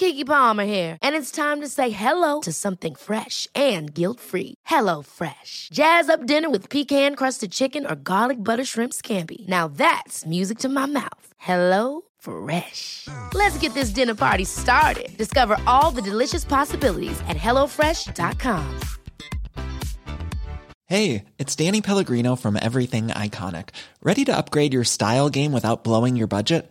Keke Palmer here, and it's time to say hello to something fresh and guilt-free. Hello Fresh. Jazz up dinner with pecan-crusted chicken or garlic butter shrimp scampi. Now that's music to my mouth. Hello Fresh. Let's get this dinner party started. Discover all the delicious possibilities at hellofresh.com. Hey, it's Danny Pellegrino from Everything Iconic. Ready to upgrade your style game without blowing your budget?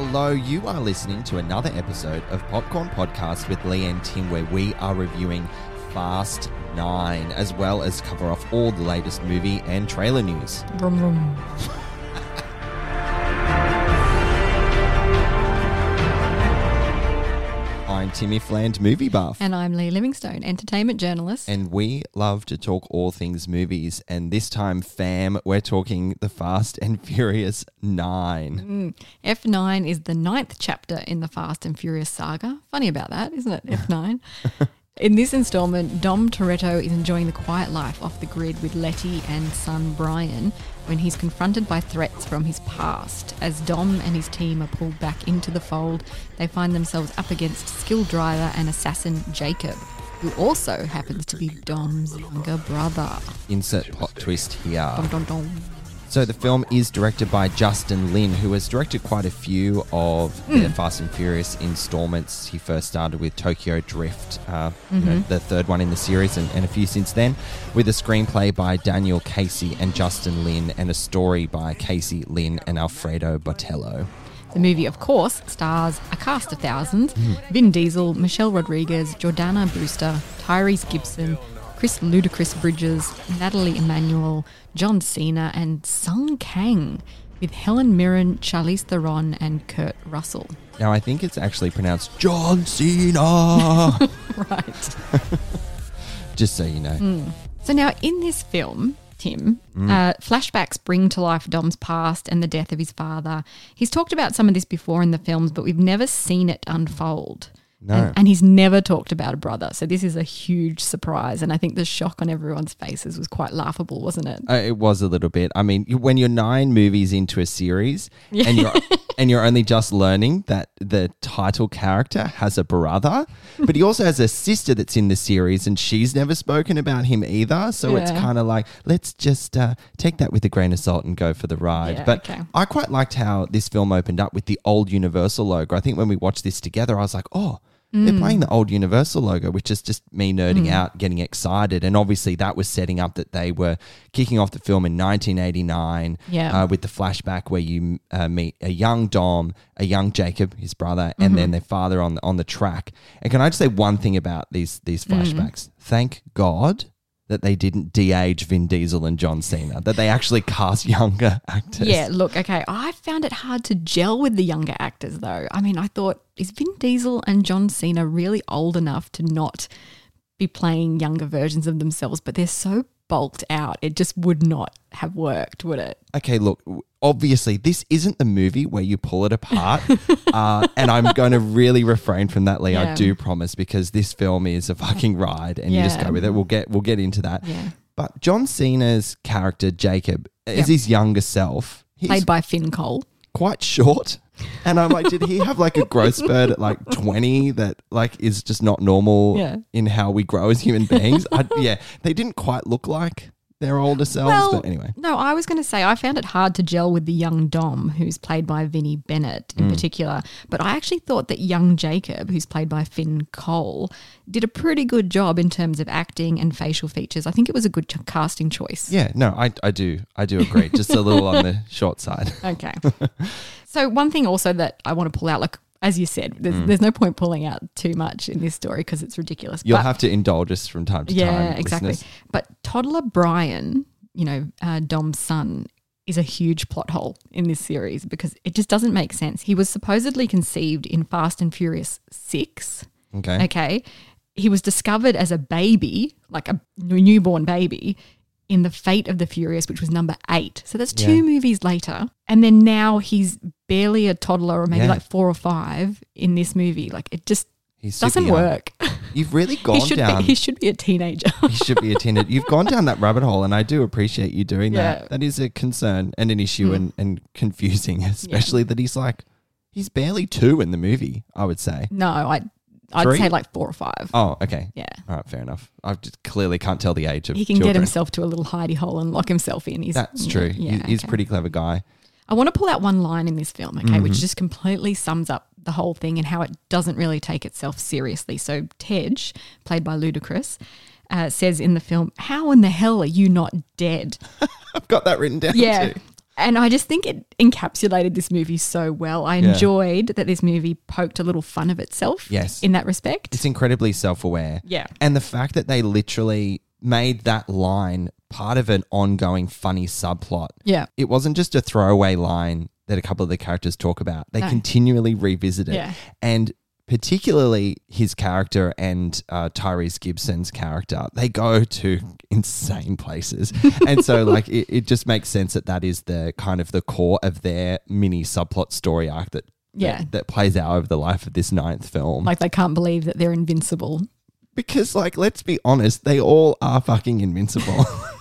Hello, you are listening to another episode of Popcorn Podcast with Lee and Tim, where we are reviewing Fast 9, as well as cover off all the latest movie and trailer news. Vroom, vroom. I'm Timmy Fland, movie buff. And I'm Lee Livingstone, entertainment journalist. And we love to talk all things movies. And this time, fam, we're talking The Fast and Furious 9. Mm. F9 is the ninth chapter in the Fast and Furious saga. Funny about that, isn't it? F9. In this installment, Dom Toretto is enjoying the quiet life off the grid with Letty and son Brian when he's confronted by threats from his past. As Dom and his team are pulled back into the fold, they find themselves up against skill driver and assassin Jacob, who also happens to be Dom's younger brother. Insert plot twist here. Dom, dom, dom. So the film is directed by Justin Lin, who has directed quite a few of Hmm. the Fast and Furious installments. He first started with Tokyo Drift, uh, Mm-hmm. know, the third one in the series, and, and a few since then, with a screenplay by Daniel Casey and Justin Lin, and a story by Casey Lin and Alfredo Botello. The movie, of course, stars a cast of thousands Vin Diesel, Michelle Rodriguez, Jordana Brewster, Tyrese Gibson, Chris Ludacris Bridges, Nathalie Emmanuel, John Cena, and Sung Kang, with Helen Mirren, Charlize Theron, and Kurt Russell. Now, I think it's actually pronounced John Cena, Right. just so you know. So now in this film, Tim, Mm. uh, flashbacks bring to life Dom's past and the death of his father. He's talked about some of this before in the films, but we've never seen it unfold. No. And, and he's never talked about a brother. So this is a huge surprise. And I think the shock on everyone's faces was quite laughable, wasn't it? Uh, it was a little bit. I mean, when you're nine movies into a series and you're and you're only just learning that the title character has a brother, but he also has a sister that's in the series, and she's never spoken about him either. So it's kind of like let's just uh, take that with a grain of salt and go for the ride. Yeah, but okay. I quite liked how this film opened up with the old Universal logo. I think when we watched this together, I was like, oh. They're Mm. playing the old Universal logo, which is just me nerding out, getting excited. And obviously, that was setting up that they were kicking off the film in 1989 Yeah. uh, with the flashback where you uh, meet a young Dom, a young Jacob, his brother, and Mm-hmm. then their father on the, on the track. And can I just say one thing about these these Mm-hmm. flashbacks? Thank God that they didn't de-age Vin Diesel and John Cena. That they actually cast younger actors. Yeah, look, okay. I found it hard to gel with the younger actors, though. I mean, I thought, is Vin Diesel and John Cena really old enough to not be playing younger versions of themselves? But they're so bulked out, it just would not have worked, would it? okay, look, obviously, this isn't the movie where you pull it apart. uh, and I'm going to really refrain from that, Lee. I do promise, because this film is a fucking ride and you just go with it. We'll get, we'll get into that. Yeah. But John Cena's character, Jacob, Yeah. is his younger self. He's Played by Finn Cole. quite short. And I'm like, did he have like a growth spurt at like 20 that like is just not normal Yeah. in how we grow as human beings? I, yeah, they didn't quite look like their older selves, but anyway. No, I was going to say I found it hard to gel with the young Dom, who's played by Vinnie Bennett Mm. in particular. But I actually thought that young Jacob, who's played by Finn Cole, did a pretty good job in terms of acting and facial features. I think it was a good ch- casting choice. Yeah, no, I, I do. I do agree. Just a little on the short side. Okay. so one thing also that I want to pull out, like as you said, there's, there's no point pulling out too much in this story because it's ridiculous. Mm. You'll But- have to indulge us from time to time. yeah, exactly. listeners. But toddler Brian, you know, uh, Dom's son, is a huge plot hole in this series because it just doesn't make sense. He was supposedly conceived in Fast and Furious 6. Okay. Okay. He was discovered as a baby, like a newborn baby, in The Fate of the Furious, which was number eight. So that's two Yeah. movies later. And then now he's barely a toddler or maybe Yeah. like four or five in this movie. Like it just He's doesn't work. You've really gone he should down. be he should be a teenager. he should be a teenager. You've gone down that rabbit hole, and I do appreciate you doing Yeah. that. That is a concern and an issue mm. and, and confusing, especially that he's like, he's barely two in the movie, I would say. No, I I'd Three? say like four or five. Oh, okay. Yeah. All right, fair enough. I just clearly can't tell the age of He can get himself to a little hidey hole and lock himself in. He's, That's true. Yeah, He- he's okay. pretty clever guy. I want to pull out one line in this film, okay, Mm-hmm. which just completely sums up the whole thing and how it doesn't really take itself seriously. So Tej, played by Ludacris, uh, says in the film, "How in the hell are you not dead?" I've got that written down Yeah. too. And I just think it encapsulated this movie so well. I Yeah. enjoyed that this movie poked a little fun of itself. Yes. In that respect. It's incredibly self aware. Yeah. And the fact that they literally made that line part of an ongoing funny subplot. Yeah. It wasn't just a throwaway line that a couple of the characters talk about. They No. continually revisit it. Yeah. And particularly his character and uh, Tyrese Gibson's character, they go to insane places. and so, like, it, it just makes sense that that is the kind of the core of their mini subplot story arc that. Yeah. That, that plays out over the life of this ninth film. Like they can't believe that they're invincible. because, like, let's be honest, they all are fucking invincible.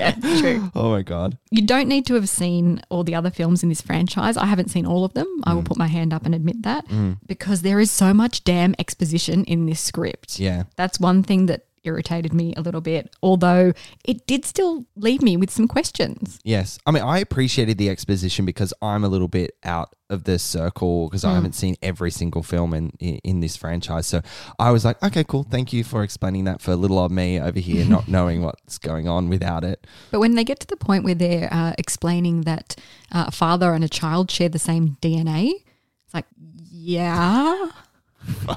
Yeah, true. oh my god. You don't need to have seen all the other films in this franchise. I haven't seen all of them. I Mm. will put my hand up and admit that because there is so much damn exposition in this script. Yeah. That's one thing that irritated me a little bit, although it did still leave me with some questions. Yes. I mean, I appreciated the exposition because I'm a little bit out of the circle because I haven't seen every single film in, in in this franchise. So I was like, okay, cool. Thank you for explaining that for a little old me over here, not knowing what's going on without it. But when they get to the point where they're uh, explaining that uh, a father and a child share the same DNA, it's like, yeah,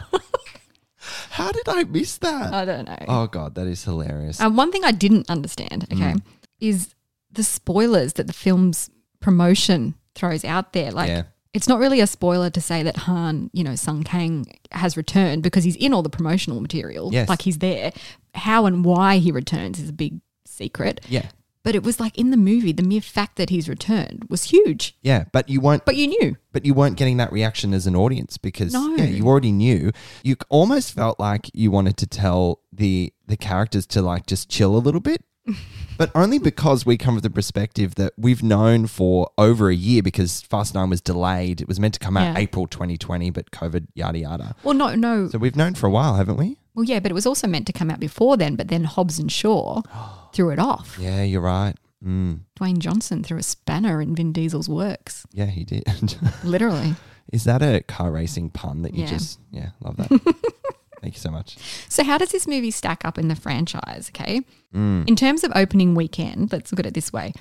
How did I miss that? I don't know. oh god, that is hilarious. Um, one thing I didn't understand, okay, Mm. is the spoilers that the film's promotion throws out there. Like, Yeah. it's not really a spoiler to say that Han, you know, Sung Kang has returned because he's in all the promotional material. Yes. Like, he's there. How and why he returns is a big secret. yeah. But it was like in the movie, the mere fact that he's returned was huge. Yeah, but you weren't But you knew. but you weren't getting that reaction as an audience because No. yeah, you already knew. You almost felt like you wanted to tell the the characters to like just chill a little bit. but only because we come with the perspective that we've known for over a year because Fast 9 was delayed. It was meant to come out Yeah. April 2020, but COVID yada yada. Well, no, no. So we've known for a while, haven't we? well, yeah, but it was also meant to come out before then, but then Hobbs and Shaw threw it off. Yeah, you're right. Mm. Dwayne Johnson threw a spanner in Vin Diesel's works, Yeah, he did. literally. Is that a car racing pun that you Yeah. just yeah, love that. Thank you so much. So, how does this movie stack up in the franchise? Okay. Mm. In terms of opening weekend, let's look at it this way.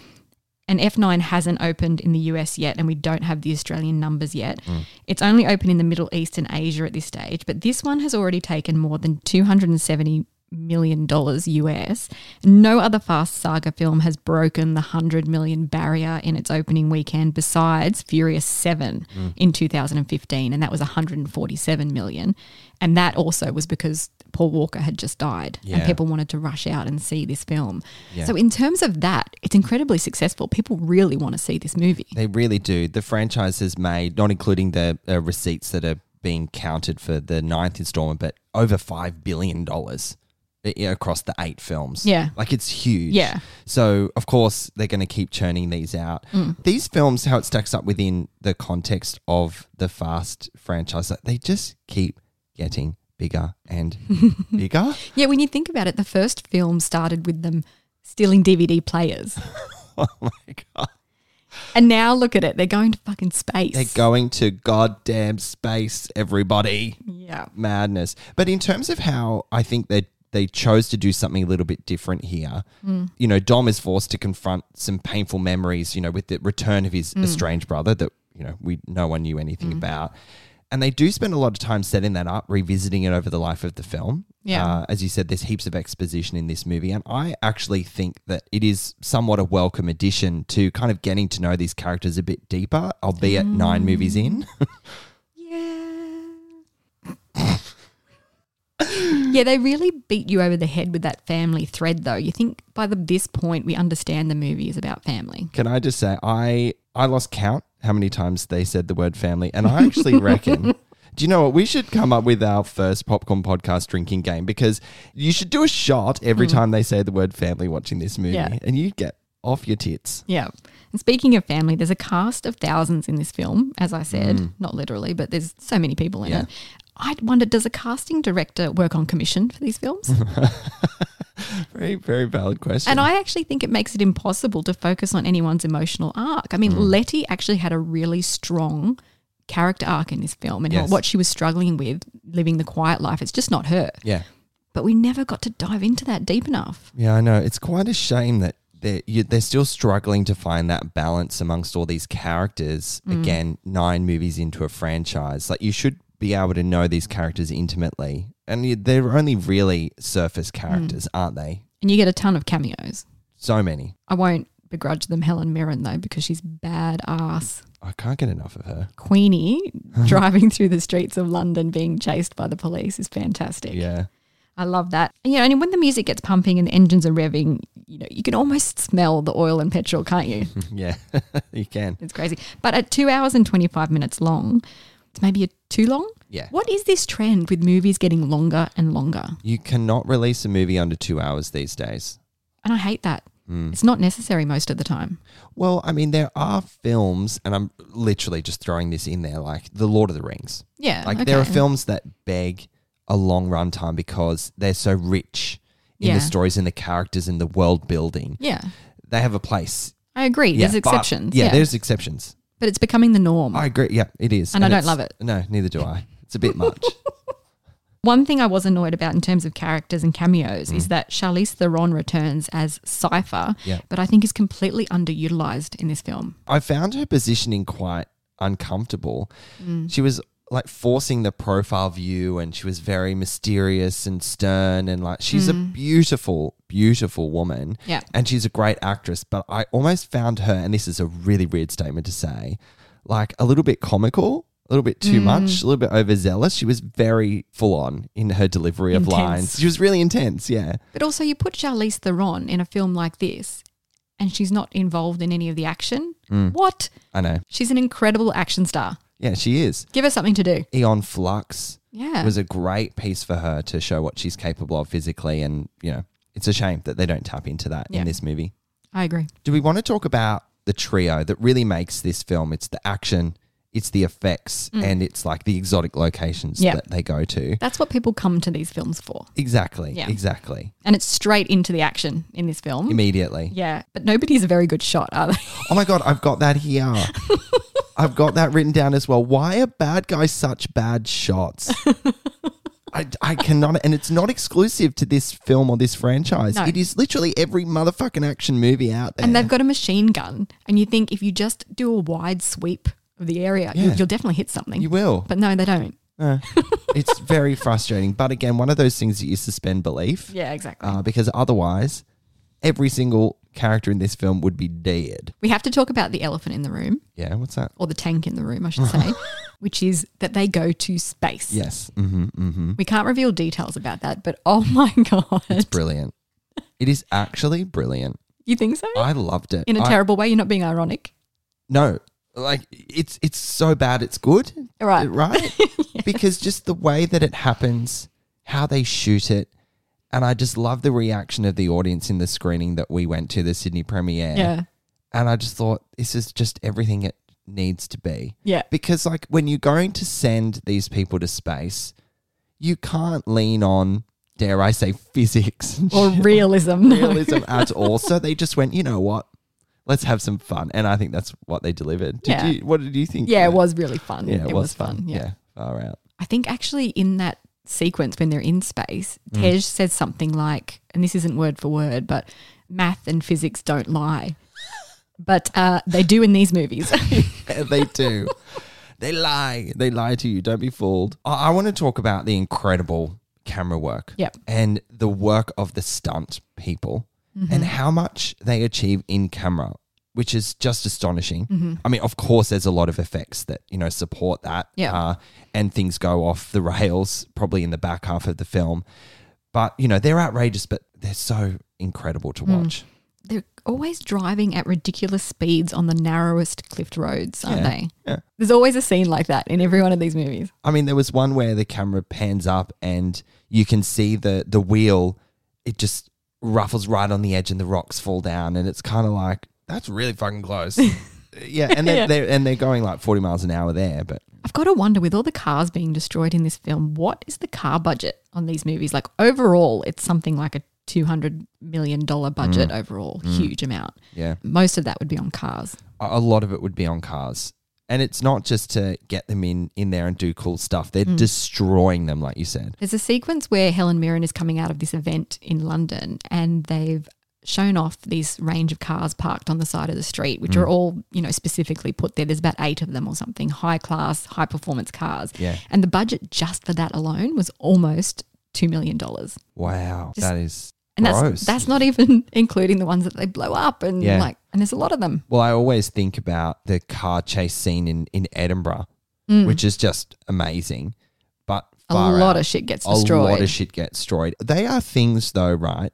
And F9 hasn't opened in the US yet, and we don't have the Australian numbers yet. It's only open in the Middle East and Asia at this stage, but this one has already taken more than 270 million dollars US. No other Fast Saga film has broken the 100 million barrier in its opening weekend besides Furious 7 in 2015 and that was 147 million. And that also was because Paul Walker had just died and people wanted to rush out and see this film. Yeah. So in terms of that, it's incredibly successful. People really want to see this movie. They really do. The franchise has made, not including the uh, receipts that are being counted for the ninth installment, but over $5 billion across the eight films. Yeah. Like it's huge. Yeah. So, of course, they're going to keep churning these out. Mm. These films, how it stacks up within the context of the Fast franchise, like, they just keep getting bigger and bigger. Yeah, when you think about it, the first film started with them stealing DVD players. Oh my God. And now look at it. They're going to fucking space. They're going to goddamn space, everybody. Yeah. madness. But in terms of how I think they they chose to do something a little bit different here. Mm. You know, Dom is forced to confront some painful memories. You know, with the return of his mm. estranged brother that you know we no one knew anything mm. about. And they do spend a lot of time setting that up, revisiting it over the life of the film. Yeah. Uh, as you said, there's heaps of exposition in this movie. And I actually think that it is somewhat a welcome addition to kind of getting to know these characters a bit deeper, albeit nine movies in. Yeah, they really beat you over the head with that family thread, though. You think by the, this point we understand the movie is about family. Can I just say I I lost count how many times they said the word family, and I actually reckon. Do you know what? We should come up with our first popcorn podcast drinking game because you should do a shot every hmm. time they say the word family watching this movie, Yeah. and you get off your tits. Yeah. And speaking of family, there's a cast of thousands in this film, as I said, mm. not literally, but there's so many people in Yeah. it. I wonder, does a casting director work on commission for these films? Very, very valid question. And I actually think it makes it impossible to focus on anyone's emotional arc. I mean, mm. Letty actually had a really strong character arc in this film and Yes. what she was struggling with living the quiet life. It's just not her. yeah, But we never got to dive into that deep enough. yeah, I know. It's quite a shame that they're you, they're still struggling to find that balance amongst all these characters. Mm. Again, nine movies into a franchise, like you should be able to know these characters intimately, and you, they're only really surface mm. characters, aren't they? And you get a ton of cameos. So many. I won't begrudge them Helen Mirren though because she's badass. I can't get enough of her. Queenie driving through the streets of London being chased by the police is fantastic. Yeah. I love that. You know, and when the music gets pumping and the engines are revving, you know, you can almost smell the oil and petrol, can't you? Yeah. you can. It's crazy. But at two hours and 25 minutes long, it's maybe a too long. Yeah. What is this trend with movies getting longer and longer? You cannot release a movie under two hours these days. And I hate that. Hmm. It's not necessary most of the time. Well, I mean, there are films, and I'm literally just throwing this in there, like The Lord of the Rings. Yeah. Like there are films that beg a long runtime because they're so rich in Yeah. the stories and the characters and the world building. Yeah. They have a place. I agree. There's Yeah, but- exceptions. yeah, yeah. there's exceptions. but it's becoming the norm. I agree. Yeah, it is. And I don't love it. No, neither do I. It's a bit much. One thing I was annoyed about in terms of characters and cameos is that Charlize Theron returns as Cypher, Yeah. but I think is completely underutilized in this film. I found her positioning quite uncomfortable. Mm. She was like forcing the profile view and she was very mysterious and stern and like she's a beautiful beautiful woman. Mm. Yeah. And she's a great actress, but I almost found her and this is a really weird statement to say, like a little bit comical, a little bit too Mm. much, a little bit overzealous. She was very full on in her delivery of Intense. lines. She was really intense, yeah. But also, you put Charlize Theron in a film like this, and she's not involved in any of the action. Mm. What? I know. She's an incredible action star. Yeah, she is. Give her something to do. Aeon Flux Yeah. It was a great piece for her to show what she's capable of physically. And, you know, it's a shame that they don't tap into that Yeah. in this movie. I agree. Do we want to talk about the trio that really makes this film? It's the action, it's the effects, and it's like the exotic locations Mm. Yeah. that they go to. That's what people come to these films for. Exactly. Yeah. Exactly. And it's straight into the action in this film. Immediately. Yeah. But nobody's a very good shot, are they? Oh my God, I've got that here. I've got that written down as well. Why are bad guys such bad shots? I, I cannot, and it's not exclusive to this film or this franchise. No. It is literally every motherfucking action movie out there. And they've got a machine gun. And you think if you just do a wide sweep of the area, you, Yeah. you'll definitely hit something. you will. But no, they don't. Uh, it's very frustrating. But again, one of those things that you suspend belief Yeah, exactly. uh, because otherwise, every single character in this film would be dead. we have to talk about the elephant in the room, Yeah, what's that? or the tank in the room, I should say, which is that they go to space. Yes. Mm-hmm, mm-hmm. We can't reveal details about that, but oh my God. It's brilliant. It is actually brilliant. You think so? I loved it. in a I- terrible way? You're not being ironic. No, like it's it's so bad it's good, Right. Right? Because just the way that it happens, how they shoot it, And I just love the reaction of the audience in the screening that we went to, the Sydney premiere. Yeah. And I just thought, this is just everything it needs to be. Yeah. Because, like, when you're going to send these people to space, you can't lean on, dare I say, physics Or realism. Realism at all. So they just went, you know what? Let's have some fun. And I think that's what they delivered. Did Yeah. you, what did you think? Yeah, it was really fun. Yeah, it, was, fun. Yeah. Yeah. Far out. I think actually in that sequence when they're in space, Mm. Tej says something like, and this isn't word for word, but math and physics don't lie. But uh, they do in these movies. Yeah, they do. they lie. They lie to you. Don't be fooled. I, I want to talk about the incredible camera work. Yep. And the work of the stunt people Mm-hmm. and how much they achieve in camera, which is just astonishing. Mm-hmm. I mean, of course, there's a lot of effects that, you know, support that. Yeah. Uh, and things go off the rails probably in the back half of the film. But, you know, they're outrageous, but they're so incredible to Mm. watch. they're always driving at ridiculous speeds on the narrowest cliffed roads, aren't Yeah, they? yeah. There's always a scene like that in every one of these movies. I mean, there was one where the camera pans up and you can see the the wheel. It just ruffles right on the edge, and the rocks fall down, and it's kind of like that's really fucking close. yeah, and they're, Yeah. they're and they're going like forty miles an hour there, but I've got to wonder with all the cars being destroyed in this film, what is the car budget on these movies? Like overall, it's something like a $200 million budget Mm. overall, huge amount. yeah, Most of that would be on cars. a, a lot of it would be on cars. And it's not just to get them in in there and do cool stuff. They're Mm. destroying them, like you said. There's a sequence where Helen Mirren is coming out of this event in London and they've shown off these range of cars parked on the side of the street, which Mm. are all, you know, specifically put there. There's about eight of them or something, high class, high performance cars. Yeah. And the budget just for that alone was almost $2 million. Wow, Just- that is And gross. that's that's not even including the ones that they blow up and Yeah. like and there's a lot of them. Well, I always think about the car chase scene in, in Edinburgh, Mm. which is just amazing. But A lot out. of shit gets destroyed. a lot of shit gets destroyed. They are things, though, right,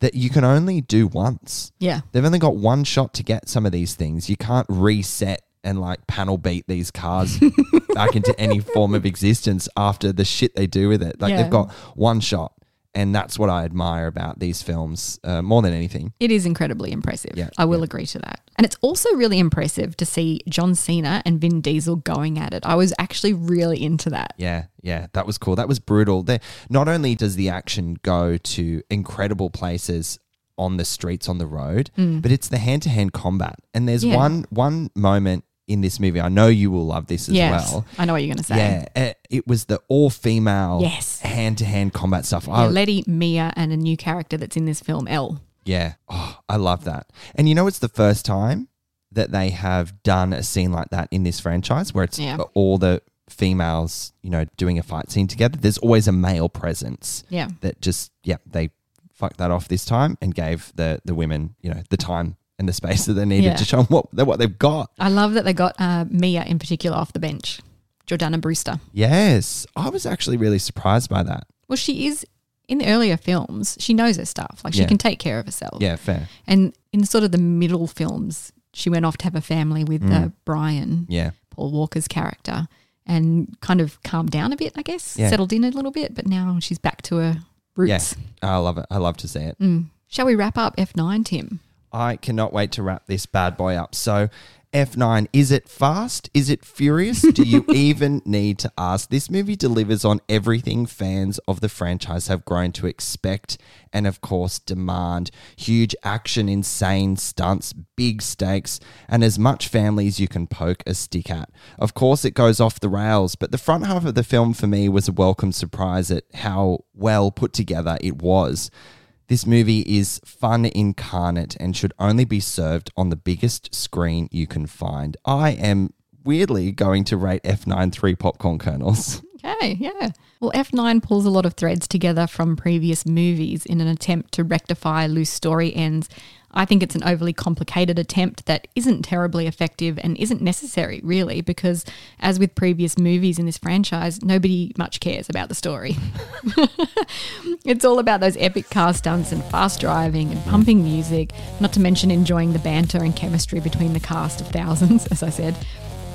that you can only do once. Yeah. They've only got one shot to get some of these things. You can't reset and like panel beat these cars back into any form of existence after the shit they do with it. Like Yeah. they've got one shot. And that's what I admire about these films uh, more than anything. It is incredibly impressive. Yeah, I will yeah. agree to that. And it's also really impressive to see John Cena and Vin Diesel going at it. I was actually really into that. Yeah, yeah, that was cool. That was brutal. There, not only does the action go to incredible places on the streets on the road, but it's the hand to hand combat. And there's Mm. Yeah. one one moment in this movie. I know you will love this as yes. well. I know what you're going to say. Yeah, it, it was the all female Yes. Hand to hand combat stuff. Yeah, I, Letty, Mia, and a new character that's in this film, Elle. yeah, oh, I love that. And you know, it's the first time that they have done a scene like that in this franchise where it's Yeah. all the females, you know, doing a fight scene together. There's always a male presence. Yeah. that just yeah they fucked that off this time and gave the the women you know the time and the space that they needed Yeah. to show them what what they've got. I love that they got uh, Mia in particular off the bench, Jordana Brewster. Yes, I was actually really surprised by that. Well, she is in the earlier films. She knows her stuff. Like she Yeah. can take care of herself. Yeah, fair. And in sort of the middle films, she went off to have a family with Mm. uh, Brian, Yeah, Paul Walker's character, and kind of calmed down a bit, I guess, Yeah. settled in a little bit. But now she's back to her roots. Yes. I love it. I love to see it. Mm. Shall we wrap up F9, Tim? I cannot wait to wrap this bad boy up. So. F9, is it fast? Is it furious? Do you even need to ask? This movie delivers on everything fans of the franchise have grown to expect and, of course, demand. Huge action, insane stunts, big stakes, and as much family as you can poke a stick at. Of course, it goes off the rails, but the front half of the film for me was a welcome surprise at how well put together it was. This movie is fun incarnate and should only be served on the biggest screen you can find. I am weirdly going to rate F9 three popcorn kernels. Okay, yeah. Well, F9 pulls a lot of threads together from previous movies in an attempt to rectify loose story ends. I think it's an overly complicated attempt that isn't terribly effective and isn't necessary, really, because as with previous movies in this franchise, nobody much cares about the story. it's all about those epic car stunts and fast driving and pumping music, not to mention enjoying the banter and chemistry between the cast of thousands, as I said.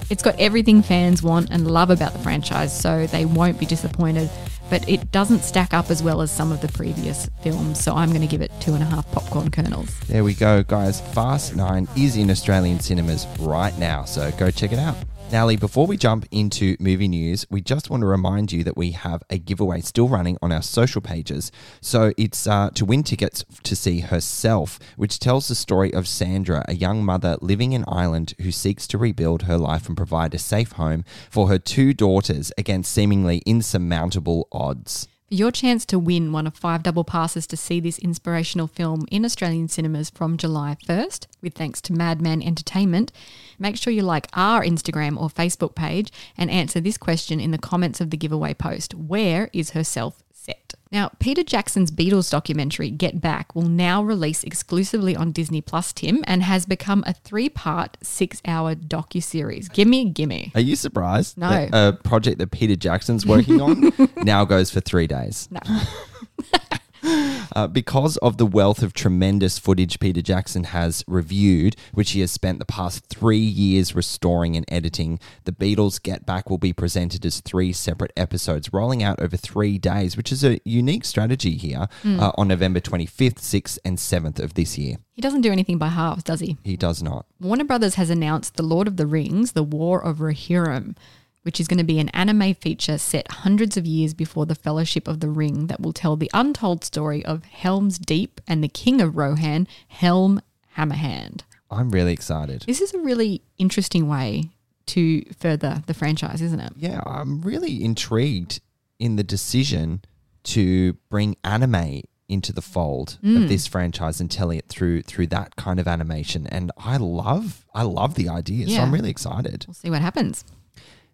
It's got everything fans want and love about the franchise, so they won't be disappointed. But it doesn't stack up as well as some of the previous films. So I'm going to give it two and a half popcorn kernels. There we go, guys. Fast 9 is in Australian cinemas right now, so go check it out. Now, before we jump into movie news, we just want to remind you that we have a giveaway still running on our social pages. So it's uh, to win tickets to see Herself, which tells the story of Sandra, a young mother living in Ireland who seeks to rebuild her life and provide a safe home for her two daughters against seemingly insurmountable odds. For your chance to win one of five double passes to see this inspirational film in Australian cinemas from July 1st, with thanks to Madman Entertainment, make sure you like our Instagram or Facebook page and answer this question in the comments of the giveaway post. Where is herself set? Now, Peter Jackson's Beatles documentary, Get Back, will now release exclusively on Disney Plus, Tim, and has become a three part, six hour docu-series. Gimme, gimme. Are you surprised? No. That a project that Peter Jackson's working on now goes for three days. No. Uh, because of the wealth of tremendous footage Peter Jackson has reviewed, which he has spent the past three years restoring and editing, the Beatles Get Back will be presented as three separate episodes, rolling out over three days, which is a unique strategy here uh, on November 25th, 6th, and 7th of this year. He doesn't do anything by halves, does he? He does not. Warner Brothers has announced The Lord of the Rings, The War of Rohirrim, which is going to be an anime feature set hundreds of years before the Fellowship of the Ring that will tell the untold story of Helm's Deep and the King of Rohan, Helm Hammerhand. I'm really excited. This is a really interesting way to further the franchise, isn't it? Yeah, I'm really intrigued in the decision to bring anime into the fold of mm. this franchise and telling it through through that kind of animation. And I love I love the idea. So I'm really excited. We'll see what happens.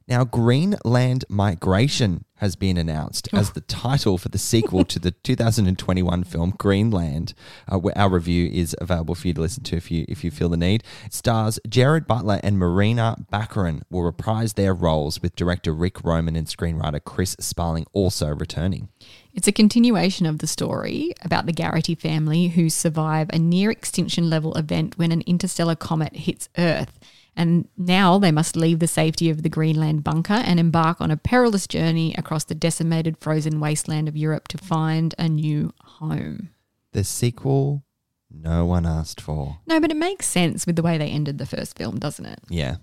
Now, Greenland Migration has been announced as the title for the sequel to the 2021 film Greenland. Uh, where our review is available for you to listen to if you if you feel the need. It stars Gerard Butler and Morena Baccarin will reprise their roles with director Rick Roman and screenwriter Chris Sparling also returning. It's a continuation of the story about the Garrity family who survive a near extinction level event when an interstellar comet hits Earth. And now they must leave the safety of the Greenland bunker and embark on a perilous journey across the decimated frozen wasteland of Europe to find a new home. The sequel no one asked for. No, but it makes sense with the way they ended the first film, doesn't it? Yeah,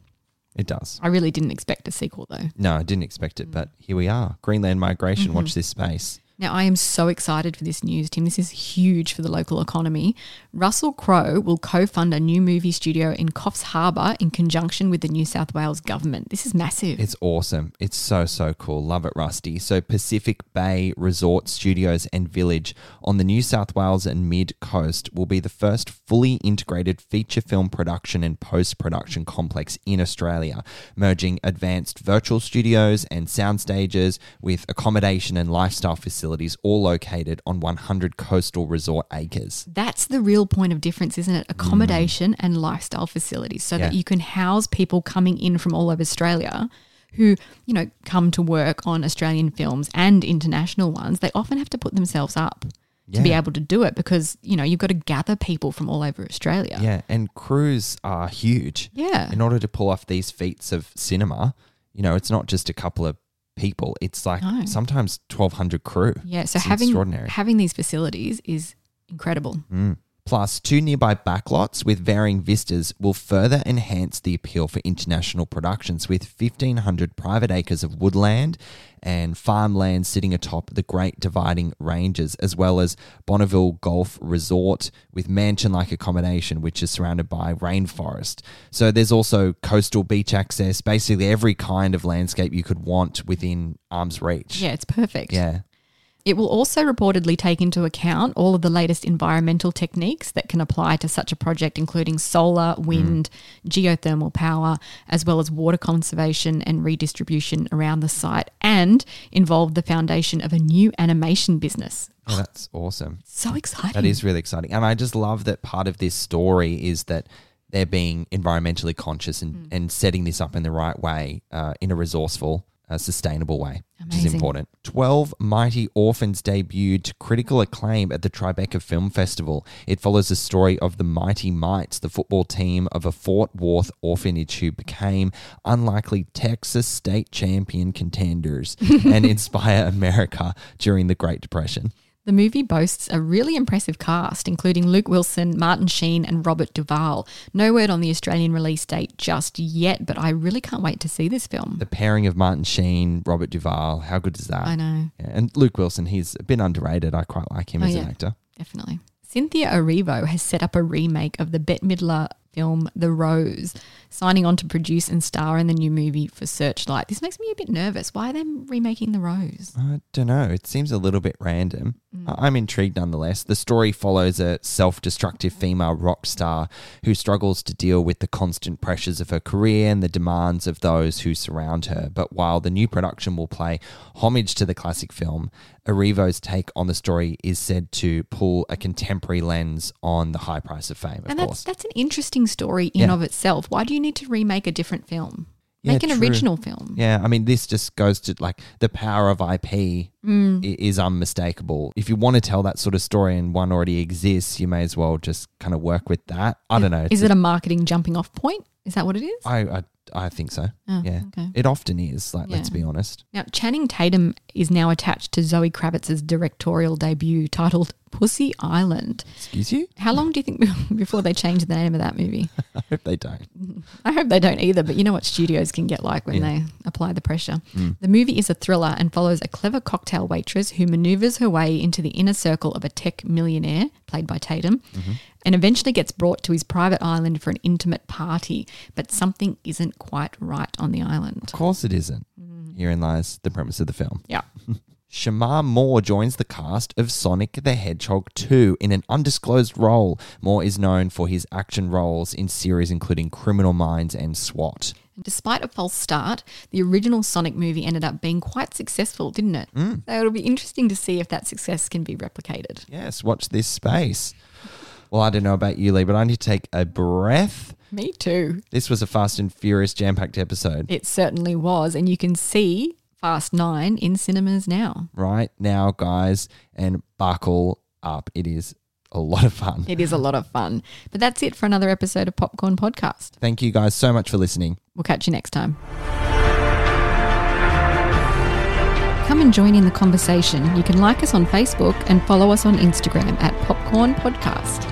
it does. I really didn't expect a sequel though. No, I didn't expect it, but here we are. Greenland Migration. Mm-hmm. Watch this space. Now, I am so excited for this news, Tim. This is huge for the local economy. Russell Crowe will co fund a new movie studio in Coffs Harbour in conjunction with the New South Wales government. This is massive. It's awesome. It's so, so cool. Love it, Rusty. So, Pacific Bay Resort Studios and Village on the New South Wales and Mid Coast will be the first fully integrated feature film production and post production complex in Australia, merging advanced virtual studios and sound stages with accommodation and lifestyle facilities all located on 100 coastal resort acres. That's the real point of difference, isn't it? Accommodation mm. and lifestyle facilities so that you can house people coming in from all over Australia who, you know, come to work on Australian films and international ones. They often have to put themselves up to be able to do it because, you know, you've got to gather people from all over Australia. Yeah, and crews are huge. Yeah. In order to pull off these feats of cinema, you know, it's not just a couple of people. It's like No. sometimes 1200 crew. Yeah, so It's having extraordinary. having these facilities is incredible. Mm. Plus, two nearby backlots with varying vistas will further enhance the appeal for international productions with 1,500 private acres of woodland and farmland sitting atop the Great Dividing Ranges, as well as Bonville Golf Resort with mansion like accommodation, which is surrounded by rainforest. So, there's also coastal beach access, basically every kind of landscape you could want within arm's reach. Yeah, it's perfect. Yeah. It will also reportedly take into account all of the latest environmental techniques that can apply to such a project, including solar, mm. wind, geothermal power, as well as water conservation and redistribution around the site, and involve the foundation of a new animation business. Oh, that's awesome. So exciting. That is really exciting. And I just love that part of this story is that they're being environmentally conscious and, mm. and setting this up in the right way uh, in a resourceful a sustainable way, which is important. 12 Mighty Orphans debuted to critical acclaim at the Tribeca Film Festival. It follows the story of the Mighty Mites, the football team of a Fort Worth orphanage who became unlikely Texas state champion contenders and inspire America during the Great Depression. The movie boasts a really impressive cast, including Luke Wilson, Martin Sheen, and Robert Duvall. No word on the Australian release date just yet, but I really can't wait to see this film. The pairing of Martin Sheen, Robert Duvall, how good is that? I know. Yeah, and Luke Wilson, he's been underrated. I quite like him Oh, as yeah. an actor. Definitely. Cynthia Erivo has set up a remake of the Bette Midler film The Rose, signing on to produce and star in the new movie for Searchlight. This makes me a bit nervous. Why are they remaking The Rose? I don't know. It seems a little bit random. Mm. I'm intrigued nonetheless. The story follows a self destructive female rock star who struggles to deal with the constant pressures of her career and the demands of those who surround her. But while the new production will play homage to the classic film, Erivo's take on the story is said to pull a contemporary lens on the high price of fame, of and that's course. that's an interesting story in Yeah. of itself. Why do you need to remake a different film? Yeah, Make an true. original film. Yeah, I mean, this just goes to like the power of IP Mm. is unmistakable. If you want to tell that sort of story and one already exists, you may as well just kind of work with that. I don't know. Is it a marketing jumping off point? Is that what it is? I, I I think so. Oh, yeah, okay. it often is. Like, let's be honest. Now, Channing Tatum is now attached to Zoe Kravitz's directorial debut titled Pussy Island. Excuse you? How long do you think before they change the name of that movie? I hope they don't. I hope they don't either, but you know what studios can get like when Yeah. they apply the pressure. The movie is a thriller and follows a clever cocktail waitress who maneuvers her way into the inner circle of a tech millionaire, played by Tatum, and eventually gets brought to his private island for an intimate party. But something isn't quite right on the island. Of course, it isn't. Mm-hmm. Herein lies the premise of the film. Yeah. Shemar Moore joins the cast of Sonic the Hedgehog 2 in an undisclosed role. Moore is known for his action roles in series including Criminal Minds and SWAT. Despite a false start, the original Sonic movie ended up being quite successful, didn't it? Mm. So it'll be interesting to see if that success can be replicated. Yes, watch this space. Well, I don't know about you, Lee, but I need to take a breath. Me too. This was a Fast and Furious jam packed episode. It certainly was. And you can see Fast Nine in cinemas now. right now, guys, and buckle up. It is a lot of fun. It is a lot of fun. But that's it for another episode of Popcorn Podcast. Thank you guys so much for listening. We'll catch you next time. Come and join in the conversation. You can like us on Facebook and follow us on Instagram at Popcorn Podcast.